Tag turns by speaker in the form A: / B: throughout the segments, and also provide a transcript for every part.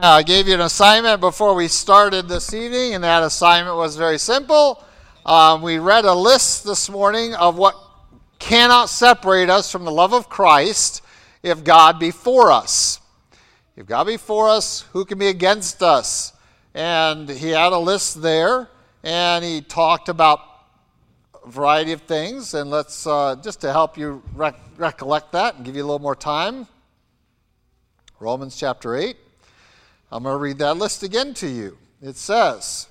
A: Now, I gave you an assignment before we started this evening, and that assignment was very simple. Um, we read a list this morning of what cannot separate us from the love of Christ if God be for us. If God be for us, who can be against us? And he had a list there, and he talked about a variety of things. And let's, uh, just to help you rec- recollect that and give you a little more time, Romans chapter 8. I'm going to read that list again to you. It says,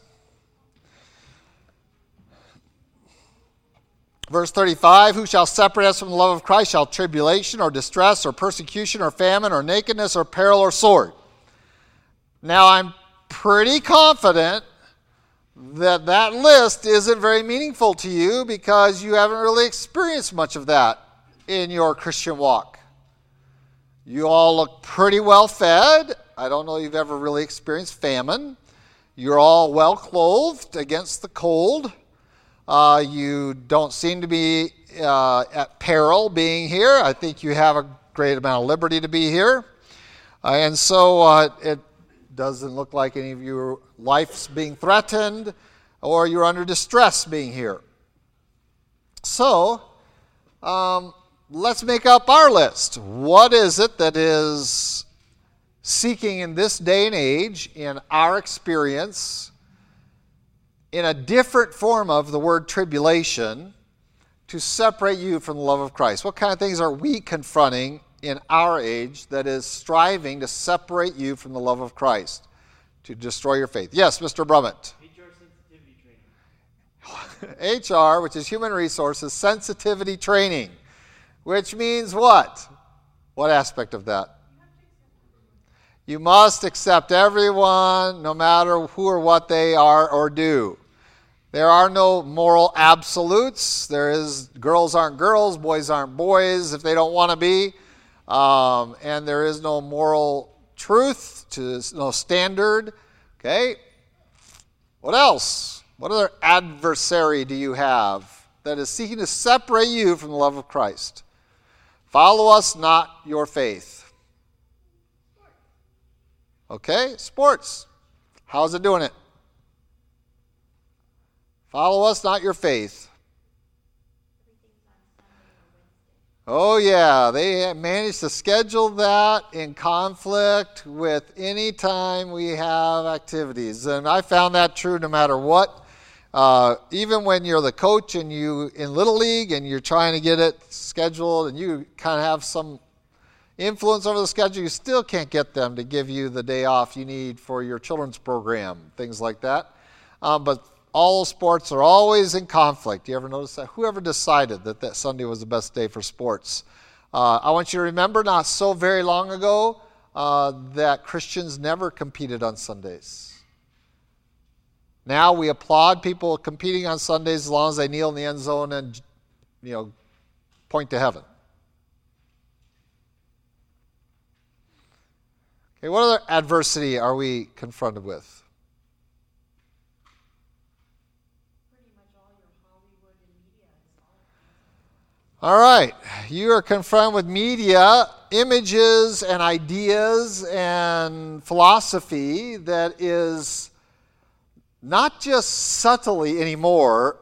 A: Verse 35 Who shall separate us from the love of Christ? Shall tribulation or distress or persecution or famine or nakedness or peril or sword? Now, I'm pretty confident that that list isn't very meaningful to you because you haven't really experienced much of that in your Christian walk. You all look pretty well fed. I don't know if you've ever really experienced famine. You're all well clothed against the cold. Uh, you don't seem to be uh, at peril being here. I think you have a great amount of liberty to be here. Uh, and so uh, it doesn't look like any of your life's being threatened or you're under distress being here. So um, let's make up our list. What is it that is seeking in this day and age, in our experience, in a different form of the word tribulation to separate you from the love of Christ? What kind of things are we confronting in our age that is striving to separate you from the love of Christ, to destroy your faith? Yes, Mr. Brummett. HR, which is human resources sensitivity training, which means what? What aspect of that? You must accept everyone, no matter who or what they are or do. There are no moral absolutes. There is girls aren't girls, boys aren't boys if they don't want to be. Um, and there is no moral truth, to, no standard. Okay? What else? What other adversary do you have that is seeking to separate you from the love of Christ? Follow us, not your faith. Okay? Sports. How's it doing it? Follow us, not your faith. Oh, yeah, they managed to schedule that in conflict with any time we have activities. And I found that true no matter what. Uh, even when you're the coach and you in Little League and you're trying to get it scheduled and you kind of have some influence over the schedule, you still can't get them to give you the day off you need for your children's program, things like that. Um, but all sports are always in conflict. You ever notice that? Whoever decided that that Sunday was the best day for sports? Uh, I want you to remember not so very long ago uh, that Christians never competed on Sundays. Now we applaud people competing on Sundays as long as they kneel in the end zone and you know point to heaven. Okay, what other adversity are we confronted with? All right, you are confronted with media, images, and ideas and philosophy that is not just subtly anymore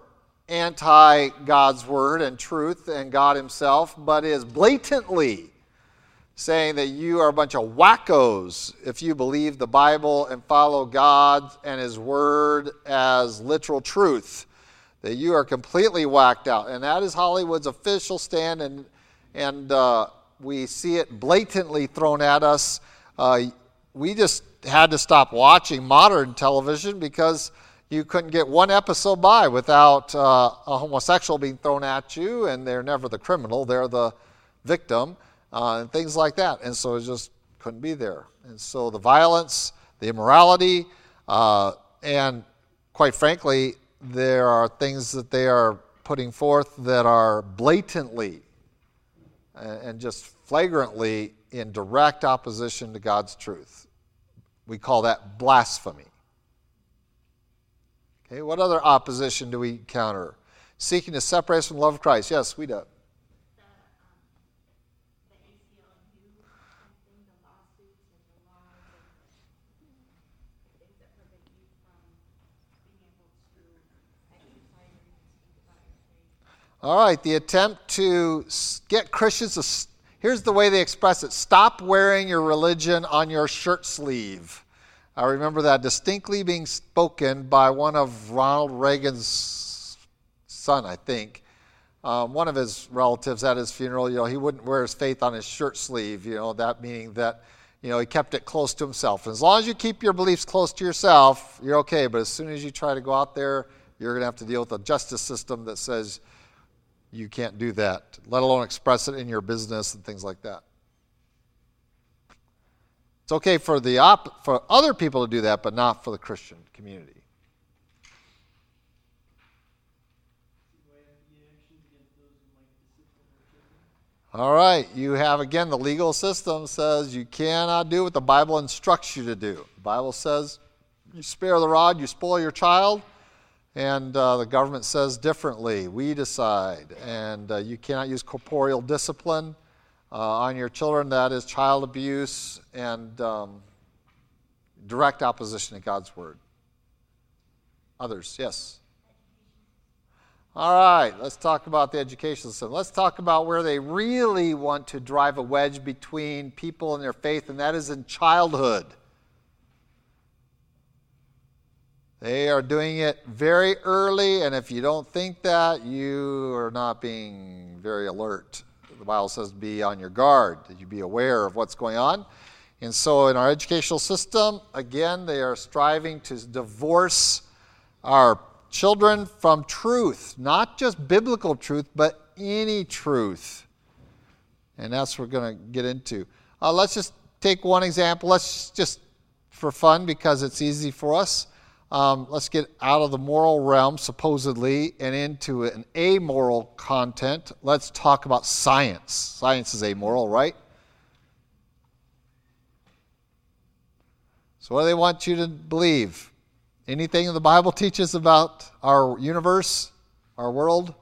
A: anti God's word and truth and God Himself, but is blatantly saying that you are a bunch of wackos if you believe the Bible and follow God and His word as literal truth that you are completely whacked out. And that is Hollywood's official stand, and, and uh, we see it blatantly thrown at us. Uh, we just had to stop watching modern television because you couldn't get one episode by without uh, a homosexual being thrown at you, and they're never the criminal, they're the victim, uh, and things like that. And so it just couldn't be there. And so the violence, the immorality, uh, and quite frankly, there are things that they are putting forth that are blatantly and just flagrantly in direct opposition to God's truth. We call that blasphemy. Okay, what other opposition do we encounter? Seeking to separate us from the love of Christ. Yes, we do. All right, the attempt to get Christians to, here's the way they express it stop wearing your religion on your shirt sleeve. I remember that distinctly being spoken by one of Ronald Reagan's son, I think. Um, one of his relatives at his funeral, you know, he wouldn't wear his faith on his shirt sleeve, you know, that meaning that, you know, he kept it close to himself. And as long as you keep your beliefs close to yourself, you're okay. But as soon as you try to go out there, you're going to have to deal with a justice system that says you can't do that, let alone express it in your business and things like that. It's okay for the op- for other people to do that, but not for the Christian community. All right, you have again the legal system says you cannot do what the Bible instructs you to do. The Bible says you spare the rod, you spoil your child, and uh, the government says differently. We decide, and uh, you cannot use corporeal discipline uh, on your children. That is child abuse and um, direct opposition to God's word. Others, yes. All right, let's talk about the education system. Let's talk about where they really want to drive a wedge between people and their faith, and that is in childhood. They are doing it very early, and if you don't think that, you are not being very alert. The Bible says be on your guard, that you be aware of what's going on. And so, in our educational system, again, they are striving to divorce our children from truth, not just biblical truth, but any truth. And that's what we're going to get into. Uh, let's just take one example. Let's just, for fun, because it's easy for us, um, let's get out of the moral realm, supposedly, and into an amoral content. Let's talk about science. Science is amoral, right? So, what do they want you to believe? Anything the Bible teaches about our universe, our world?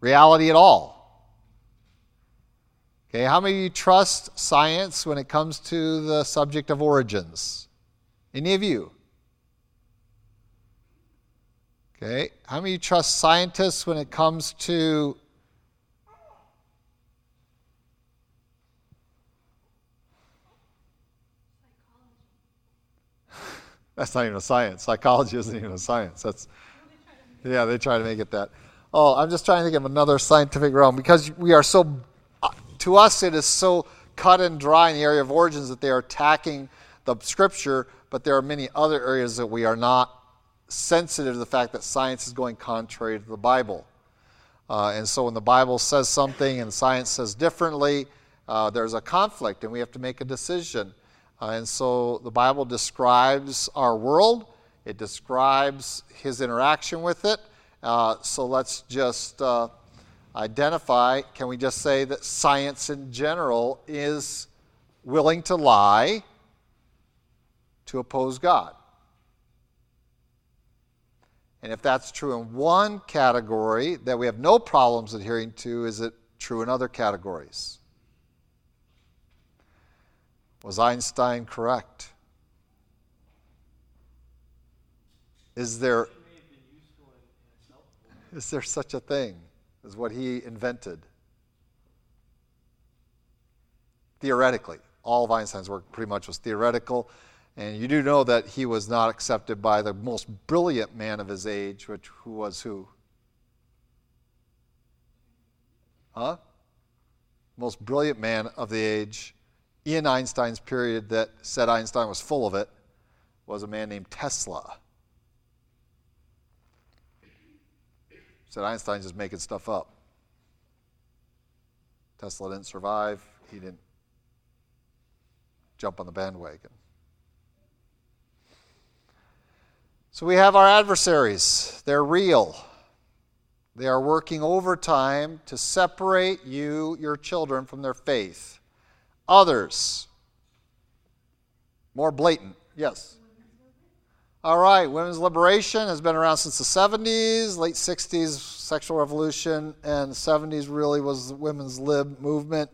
A: Reality at all. Okay, how many of you trust science when it comes to the subject of origins? Any of you? Okay, how many trust scientists when it comes to That's not even a science. Psychology isn't even a science. That's yeah, they try to make it that. Oh, I'm just trying to think of another scientific realm because we are so to us it is so cut and dry in the area of origins that they are attacking the scripture, but there are many other areas that we are not sensitive to the fact that science is going contrary to the Bible. Uh, and so when the Bible says something and science says differently, uh, there's a conflict and we have to make a decision. Uh, and so the Bible describes our world, it describes his interaction with it. Uh, so let's just uh, identify can we just say that science in general is willing to lie to oppose God? And if that's true in one category that we have no problems adhering to, is it true in other categories? Was Einstein correct? Is there, is there such a thing as what he invented? Theoretically, all of Einstein's work pretty much was theoretical. And you do know that he was not accepted by the most brilliant man of his age, which who was who? Huh? Most brilliant man of the age in Einstein's period that said Einstein was full of it was a man named Tesla. Said Einstein's just making stuff up. Tesla didn't survive. He didn't jump on the bandwagon. So we have our adversaries. They're real. They are working overtime to separate you, your children, from their faith. Others. More blatant. Yes. All right, women's liberation has been around since the 70s, late 60s, sexual revolution, and 70s really was the women's lib movement.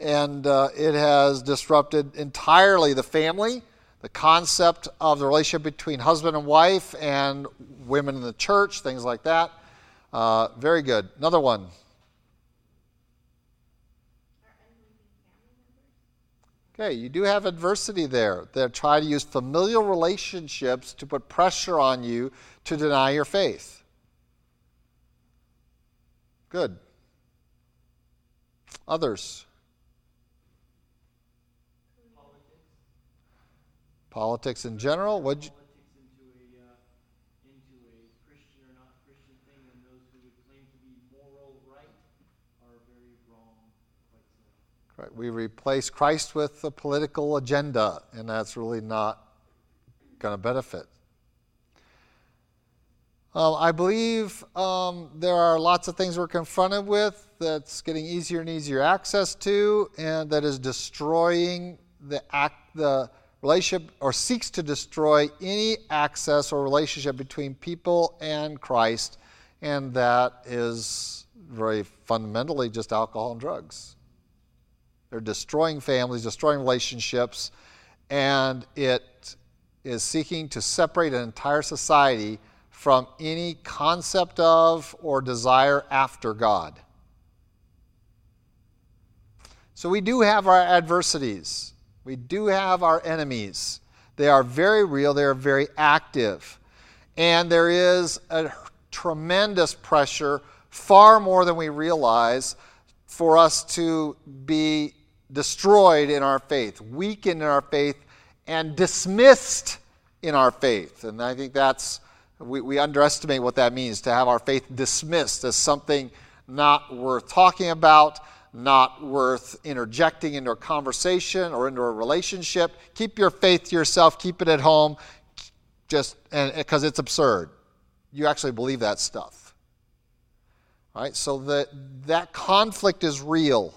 A: And uh, it has disrupted entirely the family, the concept of the relationship between husband and wife, and women in the church, things like that. Uh, very good. Another one. Okay, you do have adversity there. They try to use familial relationships to put pressure on you to deny your faith. Good. Others. Politics in general. What? Right? We replace Christ with a political agenda, and that's really not going to benefit. Um, I believe um, there are lots of things we're confronted with that's getting easier and easier access to, and that is destroying the act, the relationship, or seeks to destroy any access or relationship between people and Christ, and that is very fundamentally just alcohol and drugs. They're destroying families, destroying relationships, and it is seeking to separate an entire society from any concept of or desire after God. So we do have our adversities, we do have our enemies. They are very real, they are very active. And there is a tremendous pressure, far more than we realize, for us to be destroyed in our faith, weakened in our faith, and dismissed in our faith. And I think that's, we, we underestimate what that means to have our faith dismissed as something not worth talking about, not worth interjecting into a conversation or into a relationship. Keep your faith to yourself, keep it at home, just because it's absurd. You actually believe that stuff. All right? So that, that conflict is real.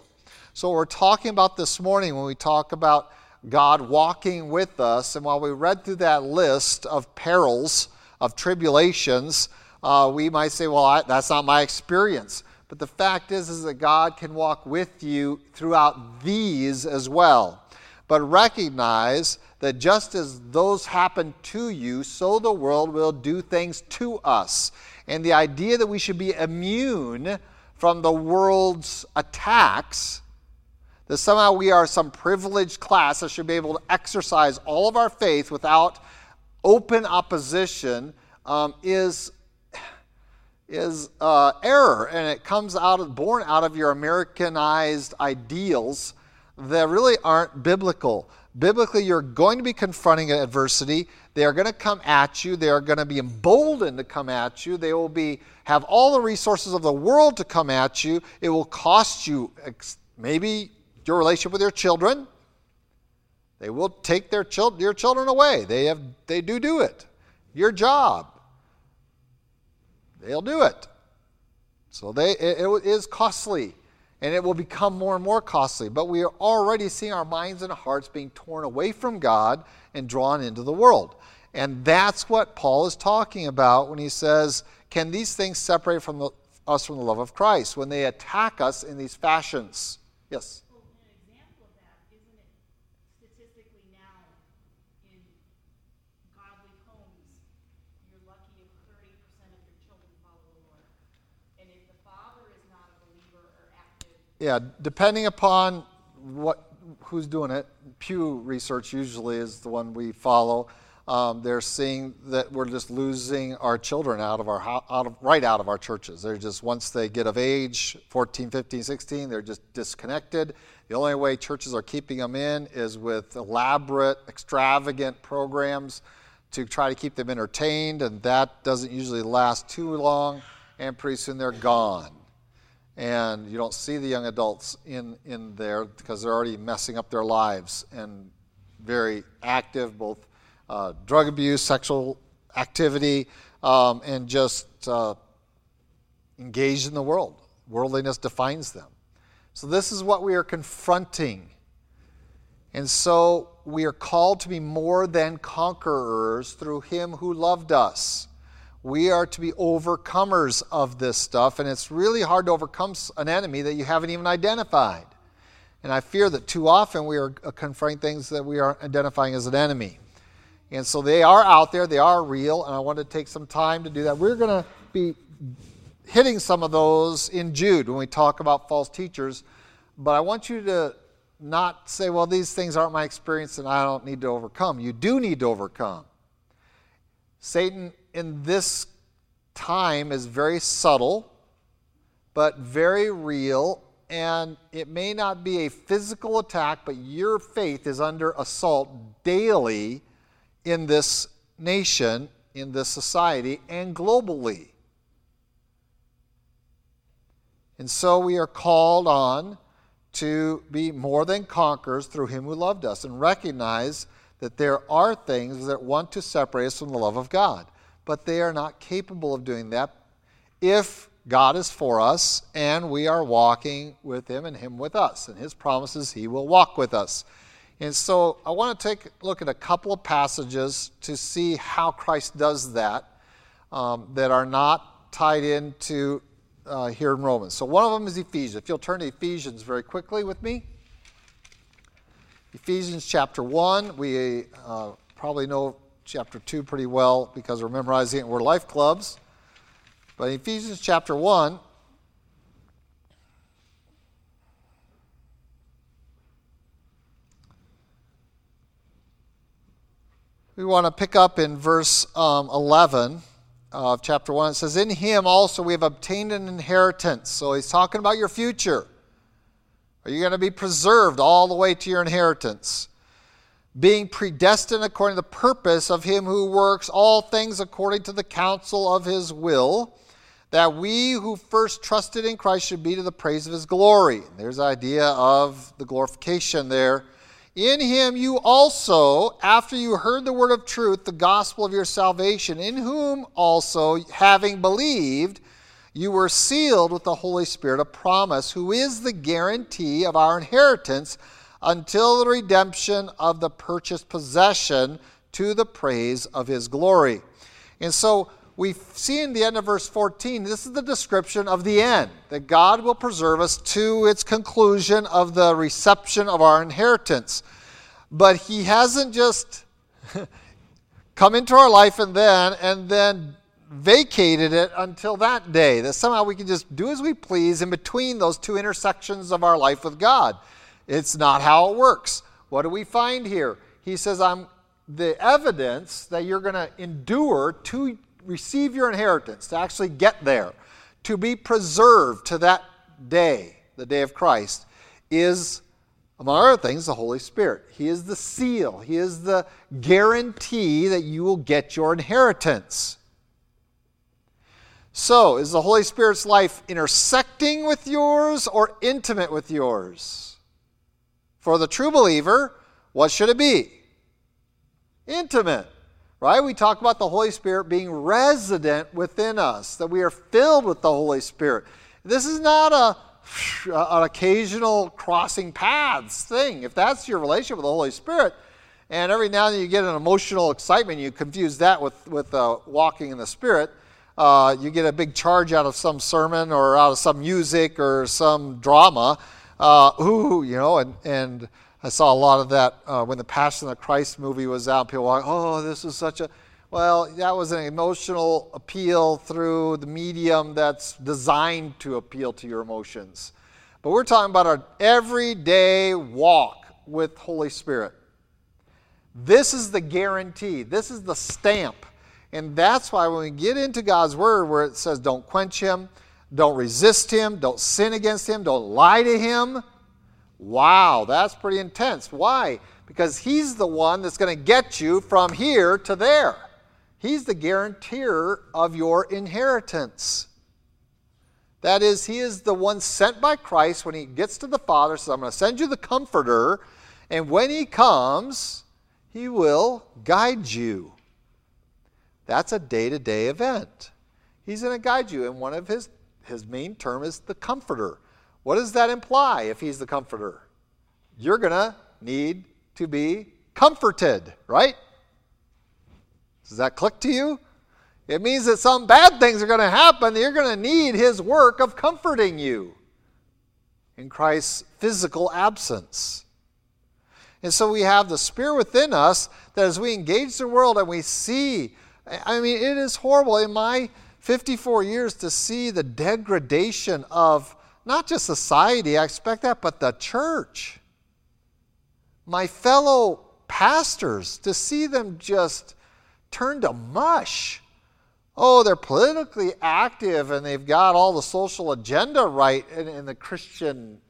A: So, we're talking about this morning when we talk about God walking with us, and while we read through that list of perils, of tribulations, uh, we might say, well, I, that's not my experience. But the fact is, is that God can walk with you throughout these as well. But recognize that just as those happen to you, so the world will do things to us. And the idea that we should be immune from the world's attacks that somehow we are some privileged class that should be able to exercise all of our faith without open opposition um, is is uh, error, and it comes out of born out of your Americanized ideals that really aren't biblical. Biblically, you're going to be confronting adversity. They are going to come at you. They are going to be emboldened to come at you. They will be have all the resources of the world to come at you. It will cost you maybe your relationship with your children. They will take their your children away. They, have, they do do it. Your job, they'll do it. So they, it, it is costly, and it will become more and more costly. But we are already seeing our minds and hearts being torn away from God and drawn into the world. And that's what Paul is talking about when he says, Can these things separate from the, us from the love of Christ? When they attack us in these fashions. Yes? Yeah, depending upon what who's doing it, Pew Research usually is the one we follow. Um, they're seeing that we're just losing our children out of our out of, right out of our churches. They're just once they get of age, 14, 15, 16, they're just disconnected. The only way churches are keeping them in is with elaborate, extravagant programs to try to keep them entertained, and that doesn't usually last too long, and pretty soon they're gone and you don't see the young adults in, in there because they're already messing up their lives and very active, both uh, drug abuse, sexual activity, um, and just uh, engaged in the world. Worldliness defines them. So, this is what we are confronting. And so, we are called to be more than conquerors through Him who loved us. We are to be overcomers of this stuff, and it's really hard to overcome an enemy that you haven't even identified. And I fear that too often we are uh, confronting things that we aren't identifying as an enemy. And so they are out there, they are real, and I want to take some time to do that. We're going to be hitting some of those in Jude when we talk about false teachers. But I want you to not say, well, these things aren't my experience and I don't need to overcome. You do need to overcome. Satan in this time is very subtle, but very real, and it may not be a physical attack, but your faith is under assault daily in this nation, in this society, and globally. And so we are called on to be more than conquerors through him who loved us and recognize that there are things that want to separate us from the love of God, but they are not capable of doing that if God is for us and we are walking with him and him with us. And his promises, he will walk with us. And so I want to take a look at a couple of passages to see how Christ does that um, that are not tied into uh, here in Romans. So one of them is Ephesians. If you'll turn to Ephesians very quickly with me. Ephesians chapter 1. We uh, probably know chapter 2 pretty well because we're memorizing it. We're life clubs. But in Ephesians chapter 1. We want to pick up in verse um, 11 of chapter 1. It says, In him also we have obtained an inheritance. So he's talking about your future. Are you going to be preserved all the way to your inheritance? Being predestined according to the purpose of him who works all things according to the counsel of his will, that we who first trusted in Christ should be to the praise of his glory. There's the idea of the glorification there in him you also, after you heard the word of truth, the gospel of your salvation, in whom also, having believed, you were sealed with the Holy Spirit of promise, who is the guarantee of our inheritance until the redemption of the purchased possession to the praise of his glory. And so we see in the end of verse 14, this is the description of the end, that God will preserve us to its conclusion of the reception of our inheritance. But He hasn't just come into our life and then, and then vacated it until that day, that somehow we can just do as we please in between those two intersections of our life with God. It's not how it works. What do we find here? He says, I'm the evidence that you're going to endure to receive your inheritance, to actually get there, to be preserved to that day, the day of Christ, is among other things, the Holy Spirit. He is the seal, He is the guarantee that you will get your inheritance. So, is the Holy Spirit's life intersecting with yours or intimate with yours? For the true believer, what should it be? Intimate, right? We talk about the Holy Spirit being resident within us, that we are filled with the Holy Spirit. This is not a an occasional crossing paths thing. If that's your relationship with the Holy Spirit, and every now and then you get an emotional excitement, you confuse that with, with uh, walking in the Spirit. Uh, you get a big charge out of some sermon or out of some music or some drama. Uh, ooh, you know, and, and I saw a lot of that uh, when the Passion of the Christ movie was out. People were like, oh, this is such a well, that was an emotional appeal through the medium that's designed to appeal to your emotions. But we're talking about our everyday walk with Holy Spirit. This is the guarantee, this is the stamp. And that's why when we get into God's Word, where it says, don't quench Him, don't resist Him, don't sin against Him, don't lie to Him. Wow, that's pretty intense. Why? Because He's the one that's going to get you from here to there. He's the guarantor of your inheritance. That is, He is the one sent by Christ when He gets to the Father, says, I'm going to send you the Comforter, and when He comes, He will guide you. That's a day to day event. He's going to guide you, and one of His, his main term is the Comforter. What does that imply if He's the Comforter? You're going to need to be comforted, right? Does that click to you? It means that some bad things are going to happen. You're going to need his work of comforting you in Christ's physical absence. And so we have the Spirit within us that as we engage the world and we see, I mean, it is horrible. In my 54 years to see the degradation of not just society, I expect that, but the church. My fellow pastors, to see them just turn to mush. Oh, they're politically active and they've got all the social agenda right in, in the Christian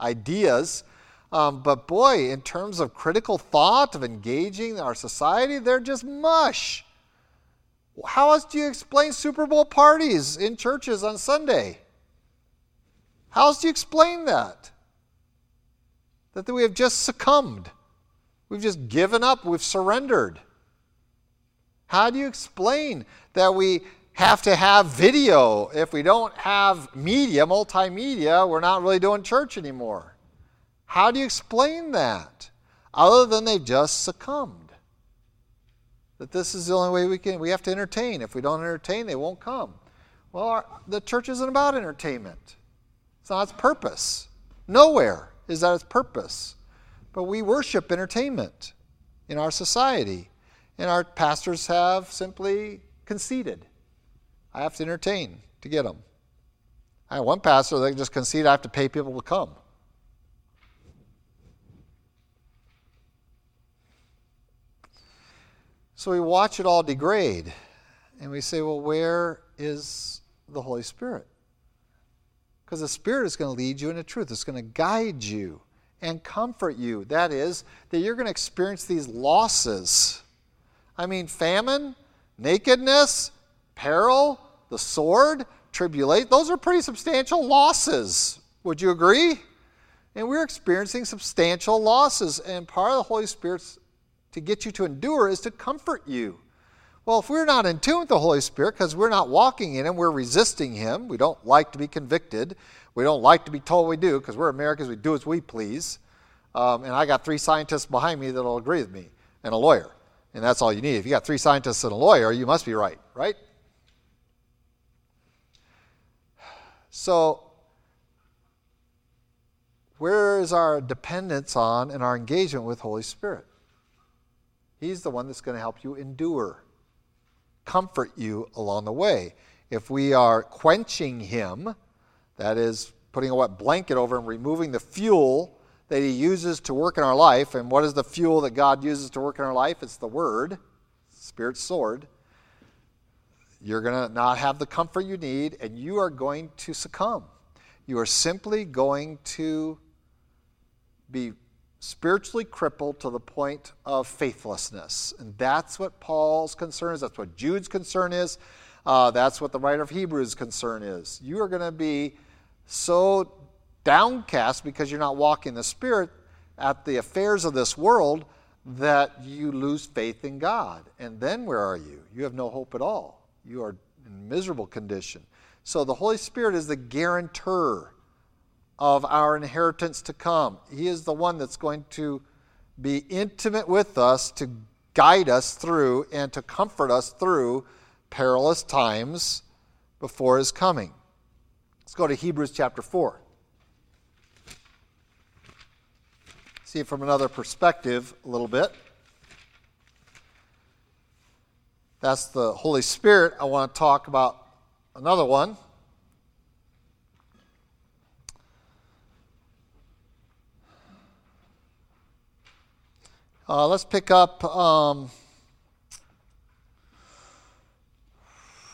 A: ideas. Um, but boy, in terms of critical thought, of engaging our society, they're just mush. How else do you explain Super Bowl parties in churches on Sunday? How else do you explain that? That we have just succumbed. We've just given up. We've surrendered. How do you explain that we have to have video? If we don't have media, multimedia, we're not really doing church anymore. How do you explain that? Other than they've just succumbed that this is the only way we can we have to entertain. If we don't entertain they won't come. Well our, the church isn't about entertainment. It's not its purpose. Nowhere is that its purpose. But we worship entertainment in our society and our pastors have simply conceded. I have to entertain to get them. I have one pastor that just conceded i have to pay people to come So we watch it all degrade and we say, well, where is the Holy Spirit? Because the Spirit is going to lead you into truth, it's going to guide you and comfort you. That is, that you're going to experience these losses. I mean, famine, nakedness, peril, the sword, tribulation, those are pretty substantial losses. Would you agree? And we're experiencing substantial losses, and part of the Holy Spirit's to get you to endure is to comfort you. Well, if we're not in tune with the Holy Spirit because we're not walking in Him, we're resisting Him, we don't like to be convicted, we don't like to be told we do because we're Americans, we do as we please. Um, and I got three scientists behind me that'll agree with me and a lawyer. And that's all you need. If you got three scientists and a lawyer, you must be right, right? So, where is our dependence on and our engagement with Holy Spirit? He's the one that's going to help you endure, comfort you along the way. If we are quenching Him, that is, putting a wet blanket over Him, removing the fuel that He uses to work in our life, and what is the fuel that God uses to work in our life? It's the Word, Spirit's sword. You're going to not have the comfort you need, and you are going to succumb. You are simply going to be spiritually crippled to the point of faithlessness. And that's what Paul's concern is. That's what Jude's concern is. Uh, that's what the writer of Hebrews' concern is. You are going to be so downcast because you're not walking the Spirit at the affairs of this world that you lose faith in God. And then where are you? You have no hope at all. You are in miserable condition. So the Holy Spirit is the guarantor of our inheritance to come. He is the one that's going to be intimate with us to guide us through and to comfort us through perilous times before his coming. Let's go to Hebrews chapter 4. See it from another perspective a little bit. That's the Holy Spirit. I want to talk about another one. Uh, let's pick up. Um,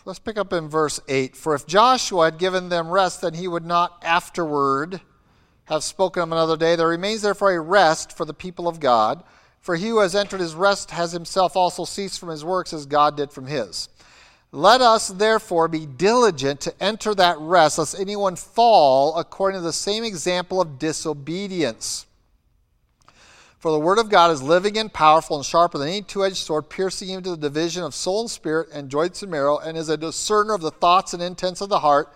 A: let's pick up in verse 8. For if Joshua had given them rest, then he would not afterward have spoken of another day. There remains therefore a rest for the people of God. For he who has entered his rest has himself also ceased from his works as God did from his. Let us therefore be diligent to enter that rest, lest anyone fall according to the same example of disobedience. For the word of God is living and powerful and sharper than any two edged sword, piercing even to the division of soul and spirit and joints and marrow, and is a discerner of the thoughts and intents of the heart.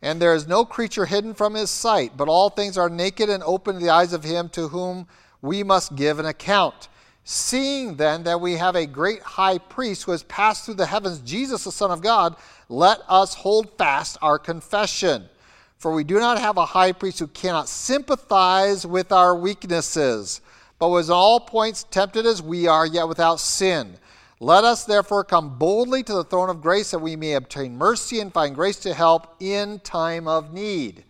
A: And there is no creature hidden from his sight, but all things are naked and open to the eyes of him to whom we must give an account. Seeing then that we have a great high priest who has passed through the heavens, Jesus, the Son of God, let us hold fast our confession. For we do not have a high priest who cannot sympathize with our weaknesses but was all points tempted as we are, yet without sin. Let us therefore come boldly to the throne of grace that we may obtain mercy and find grace to help in time of need.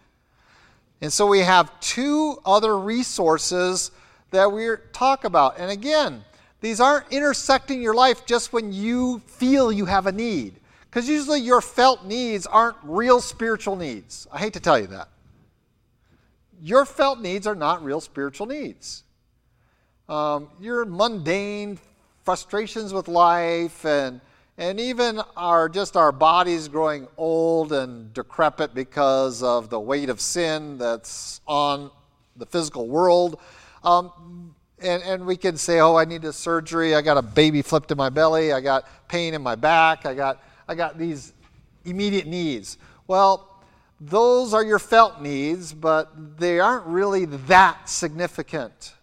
A: And so we have two other resources that we talk about. And again, these aren't intersecting your life just when you feel you have a need. Because usually your felt needs aren't real spiritual needs. I hate to tell you that. Your felt needs are not real spiritual needs. Um, your mundane frustrations with life and and even our just our bodies growing old and decrepit because of the weight of sin that's on the physical world. Um, and, and we can say oh i need a surgery. I got a baby flipped in my belly. I got pain in my back. I got i got these immediate needs. Well those are your felt needs but they aren't really that significant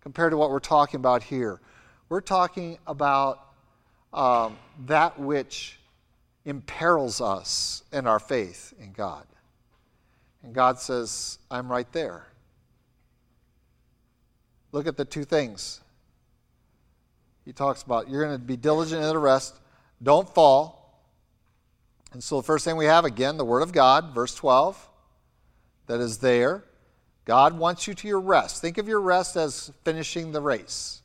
A: compared to what we're talking about here we're talking about um, that which imperils us in our faith in God. And God says, I'm right there. Look at the two things. He talks about you're going to be diligent in the rest, don't fall. And so the first thing we have, again, the Word of God, verse 12, that is there. God wants you to your rest. Think of your rest as finishing the race.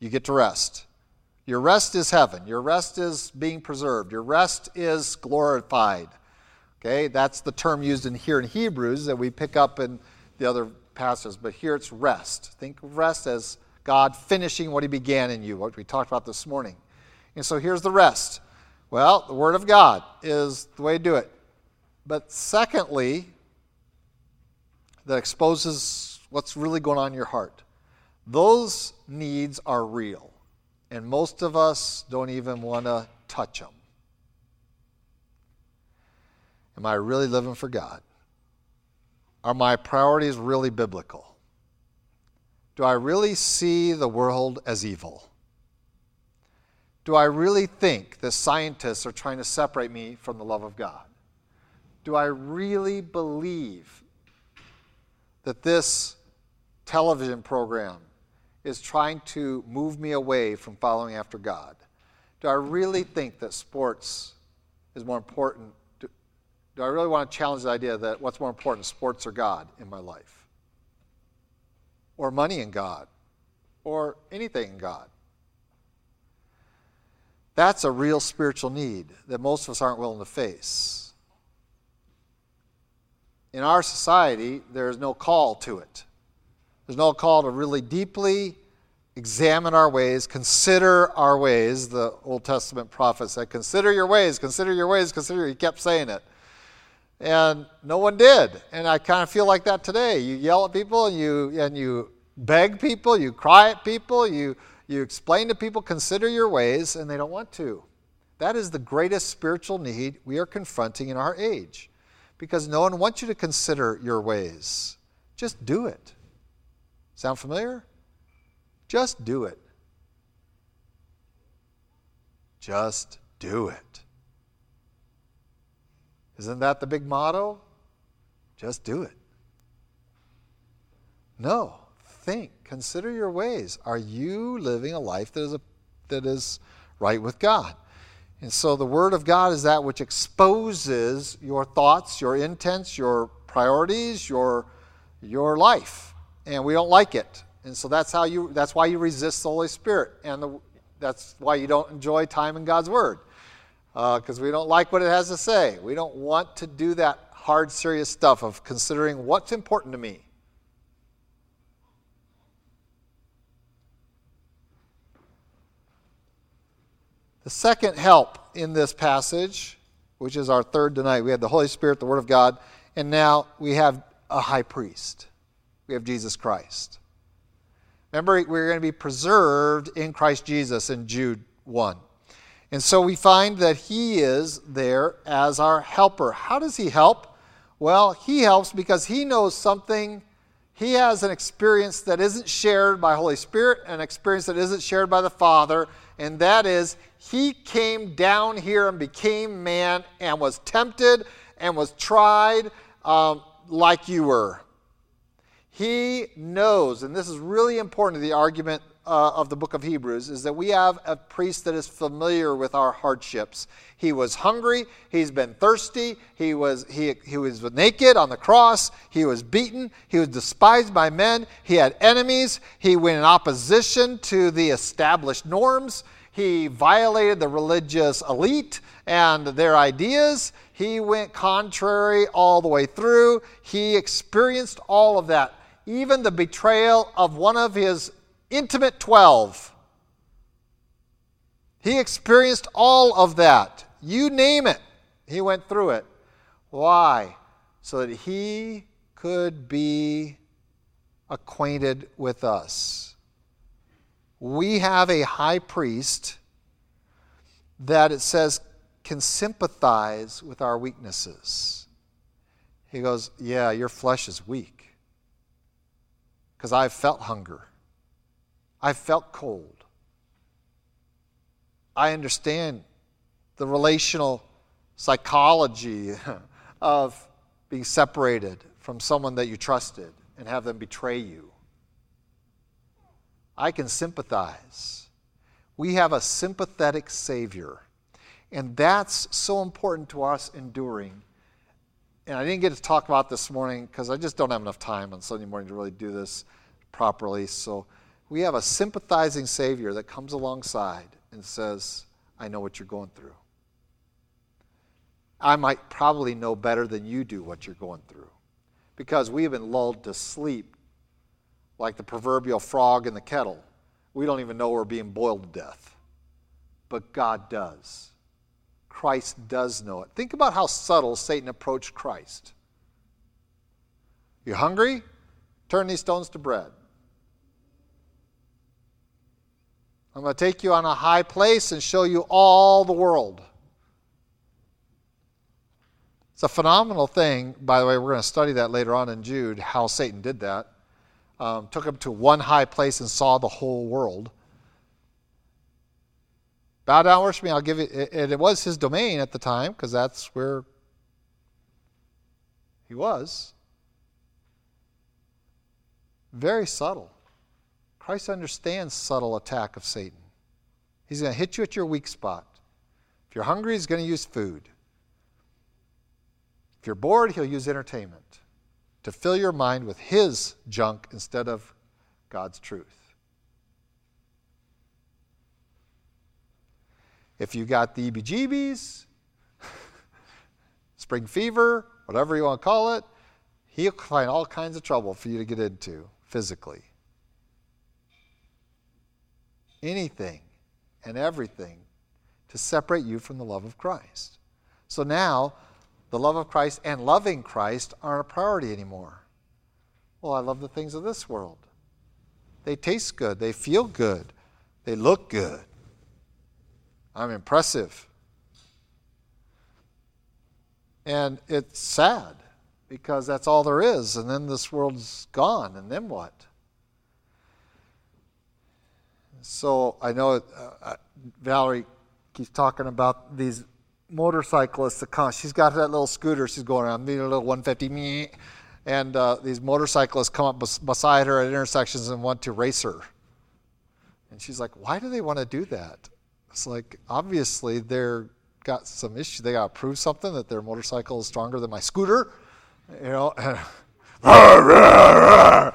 A: You get to rest. Your rest is heaven. Your rest is being preserved. Your rest is glorified. Okay, that's the term used in here in Hebrews that we pick up in the other passages, but here it's rest. Think of rest as God finishing what He began in you, what we talked about this morning. And so here's the rest. Well, the Word of God is the way to do it. But secondly, that exposes what's really going on in your heart. Those needs are real. And most of us don't even want to touch them. Am I really living for God? Are my priorities really biblical? Do I really see the world as evil? Do I really think that scientists are trying to separate me from the love of God? Do I really believe that this television program is trying to move me away from following after God? Do I really think that sports is more important? Do, do I really want to challenge the idea that what's more important, sports or God in my life? Or money in God? Or anything in God? That's a real spiritual need that most of us aren't willing to face. In our society, there is no call to it. There's no call to really deeply examine our ways, consider our ways. The Old Testament prophet said, Consider your ways, consider your ways, consider. He kept saying it. And no one did. And I kind of feel like that today. You yell at people and you, and you beg people, you cry at people, you, you explain to people, consider your ways, and they don't want to. That is the greatest spiritual need we are confronting in our age because no one wants you to consider your ways. Just do it. Sound familiar? Just do it. Just do it. Isn't that the big motto? Just do it. No, think, consider your ways. Are you living a life that is, a, that is right with God? And so the Word of God is that which exposes your thoughts, your intents, your priorities, your, your life and we don't like it. And so that's how you that's why you resist the Holy Spirit, and the, that's why you don't enjoy time in God's Word, because uh, we don't like what it has to say. We don't want to do that hard, serious stuff of considering what's important to me. The second help in this passage, which is our third tonight, we had the Holy Spirit, the Word of God, and now we have a high priest we have Jesus Christ. Remember, we're going to be preserved in Christ Jesus in Jude 1. And so we find that he is there as our helper. How does he help? Well, he helps because he knows something. He has an experience that isn't shared by Holy Spirit, an experience that isn't shared by the Father, and that is he came down here and became man and was tempted and was tried um, like you were. He knows, and this is really important to the argument uh, of the book of Hebrews, is that we have a priest that is familiar with our hardships. He was hungry, he's been thirsty, he was, he, he was naked on the cross, he was beaten, he was despised by men, he had enemies, he went in opposition to the established norms, he violated the religious elite and their ideas. He went contrary all the way through. He experienced all of that even the betrayal of one of his intimate 12. He experienced all of that. You name it, he went through it. Why? So that he could be acquainted with us. We have a high priest that it says can sympathize with our weaknesses. He goes, Yeah, your flesh is weak because I've felt hunger. I've felt cold. I understand the relational psychology of being separated from someone that you trusted and have them betray you. I can sympathize. We have a sympathetic Savior. And that's so important to us enduring and I didn't get to talk about this morning because I just don't have enough time on Sunday morning to really do this properly. So we have a sympathizing Savior that comes alongside and says, I know what you're going through. I might probably know better than you do what you're going through because we have been lulled to sleep like the proverbial frog in the kettle. We don't even know we're being boiled to death, but God does. Christ does know it. Think about how subtle Satan approached Christ. You hungry? Turn these stones to bread. I'm going to take you on a high place and show you all the world. It's a phenomenal thing. By the way, we're going to study that later on in Jude, how Satan did that. Um, took him to one high place and saw the whole world. Bow down, worship me. I'll give it. And it was his domain at the time because that's where he was. Very subtle. Christ understands subtle attack of Satan. He's going to hit you at your weak spot. If you're hungry, he's going to use food. If you're bored, he'll use entertainment to fill your mind with his junk instead of God's truth. If you got the EBGBs, spring fever, whatever you want to call it, he'll find all kinds of trouble for you to get into physically. Anything and everything to separate you from the love of Christ. So now, the love of Christ and loving Christ aren't a priority anymore. Well, I love the things of this world. They taste good, they feel good, they look good. I'm impressive. And it's sad because that's all there is. And then this world's gone. And then what? So I know uh, uh Valerie keeps talking about these motorcyclists that come. She's got that little scooter she's going around, a little 150, and uh, these motorcyclists come up bes- beside her at intersections and want to race her. And she's like, why do they want to do that? It's like obviously they're got some issue. They got to prove something that their motorcycle is stronger than my scooter. You know.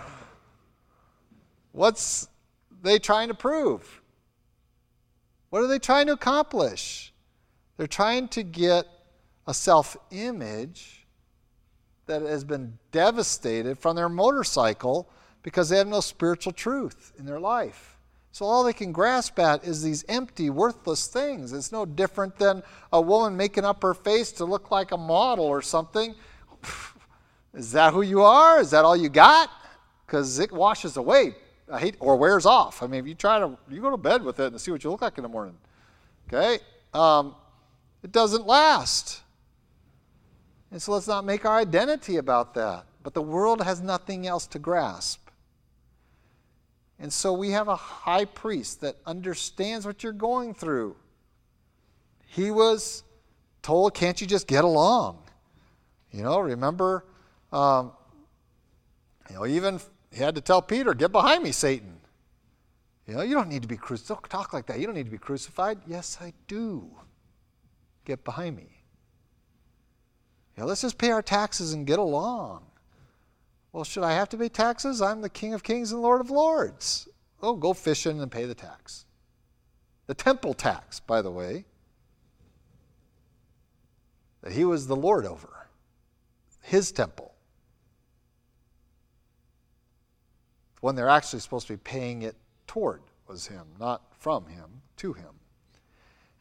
A: What's they trying to prove? What are they trying to accomplish? They're trying to get a self image that has been devastated from their motorcycle because they have no spiritual truth in their life. So all they can grasp at is these empty, worthless things. It's no different than a woman making up her face to look like a model or something. Is that who you are? Is that all you got? Because it washes away. I hate or wears off. I mean, if you try to, you go to bed with it and see what you look like in the morning. Okay, um, it doesn't last. And so let's not make our identity about that. But the world has nothing else to grasp. And so we have a high priest that understands what you're going through. He was told, Can't you just get along? You know, remember, um, you know, even he had to tell Peter, Get behind me, Satan. You know, you don't need to be crucified. Don't talk like that. You don't need to be crucified. Yes, I do. Get behind me. You know, let's just pay our taxes and get along. Well, should I have to pay taxes? I'm the King of Kings and Lord of Lords. Oh, go fishing and pay the tax. The temple tax, by the way, that he was the Lord over, his temple. The one they're actually supposed to be paying it toward was him, not from him to him.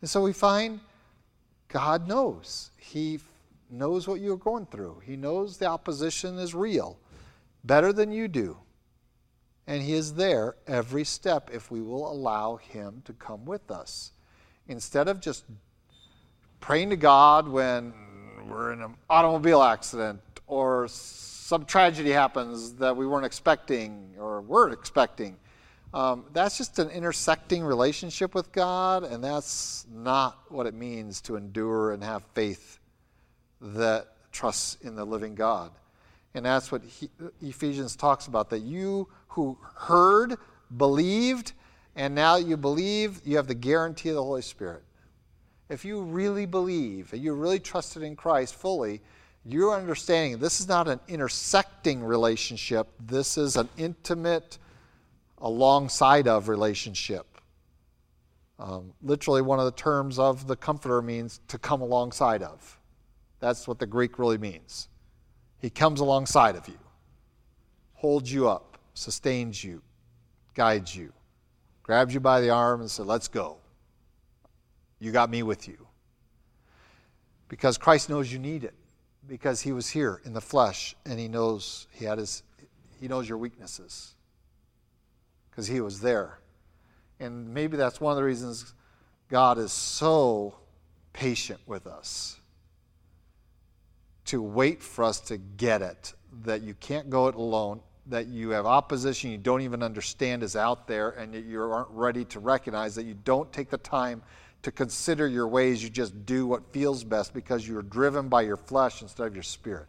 A: And so we find God knows. He knows what you're going through. He knows the opposition is real better than you do. And He is there every step if we will allow Him to come with us. Instead of just praying to God when we're in an automobile accident or some tragedy happens that we weren't expecting or weren't expecting. Um, that's just an intersecting relationship with God, and that's not what it means to endure and have faith that trusts in the living God. And that's what he, Ephesians talks about that you who heard, believed, and now you believe, you have the guarantee of the Holy Spirit. If you really believe, and you really trusted in Christ fully, you're understanding this is not an intersecting relationship, this is an intimate, alongside of relationship. Um, literally, one of the terms of the Comforter means to come alongside of. That's what the Greek really means. He comes alongside of you, holds you up, sustains you, guides you, grabs you by the arm and says, Let's go. You got me with you. Because Christ knows you need it. Because he was here in the flesh and he knows he had his he knows your weaknesses. Because he was there. And maybe that's one of the reasons God is so patient with us to wait for us to get it, that you can't go it alone, that you have opposition you don't even understand is out there, and that you aren't ready to recognize that you don't take the time to consider your ways. You just do what feels best because you are driven by your flesh instead of your spirit.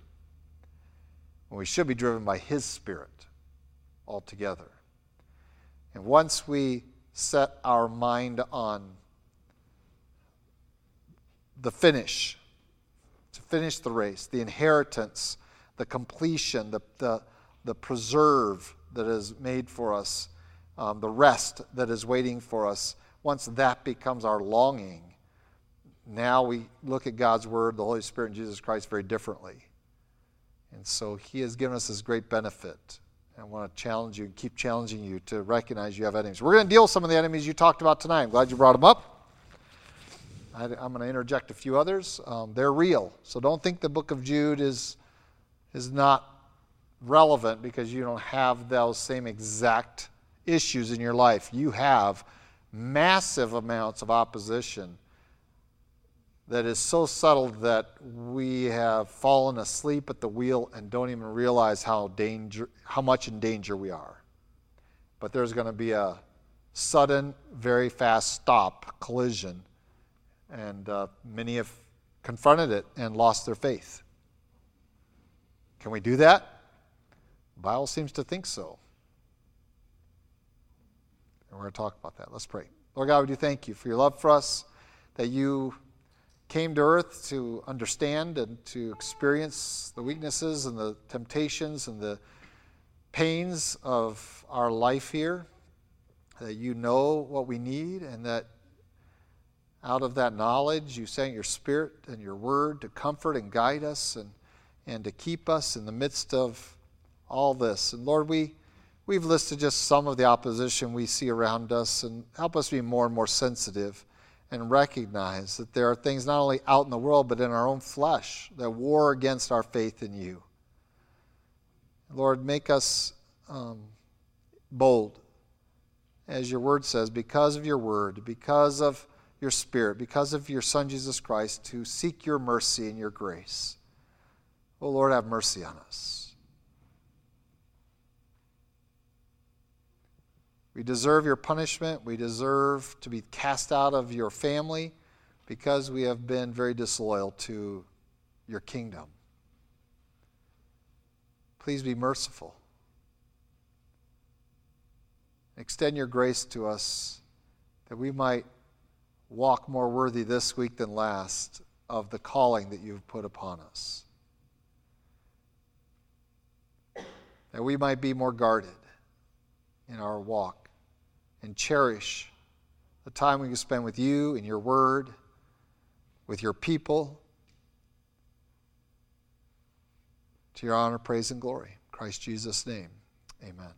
A: And we should be driven by His Spirit altogether. And once we set our mind on the finish, to finish the race, the inheritance, the completion, the, the, the preserve that is made for us, um, the rest that is waiting for us, once that becomes our longing, now we look at God's Word, the Holy Spirit, and Jesus Christ very differently. And so He has given us this great benefit. I want to challenge you and keep challenging you to recognize you have enemies. We're going to deal with some of the enemies you talked about tonight. I'm glad you brought them up. I, am going to interject a few others. Um, they're real. So don't think the book of Jude is, is not relevant because you don't have those same exact issues in your life. You have massive amounts of opposition that is so subtle that we have fallen asleep at the wheel and don't even realize how, danger, how much in danger we are. But there's going to be a sudden, very fast stop collision and uh, many have confronted it and lost their faith. Can we do that? The Bible seems to think so. And we're going to talk about that. Let's pray. Lord God, we do thank you for your love for us, that you came to earth to understand and to experience the weaknesses and the temptations and the pains of our life here, that you know what we need, and that out of that knowledge, you sent your Spirit and your Word to comfort and guide us and, and to keep us in the midst of all this. And Lord, we, we've listed just some of the opposition we see around us and help us be more and more sensitive and recognize that there are things not only out in the world but in our own flesh that war against our faith in you. Lord, make us um, bold, as your word says, because of your word, because of your Spirit, because of your Son Jesus Christ, to seek your mercy and your grace. Oh Lord, have mercy on us. We deserve your punishment. We deserve to be cast out of your family because we have been very disloyal to your kingdom. Please be merciful. Extend your grace to us that we might walk more worthy this week than last of the calling that you've put upon us. That we might be more guarded in our walk and cherish the time we can spend with you and your word, with your people. To your honor, praise, and glory. In Christ Jesus' name, amen.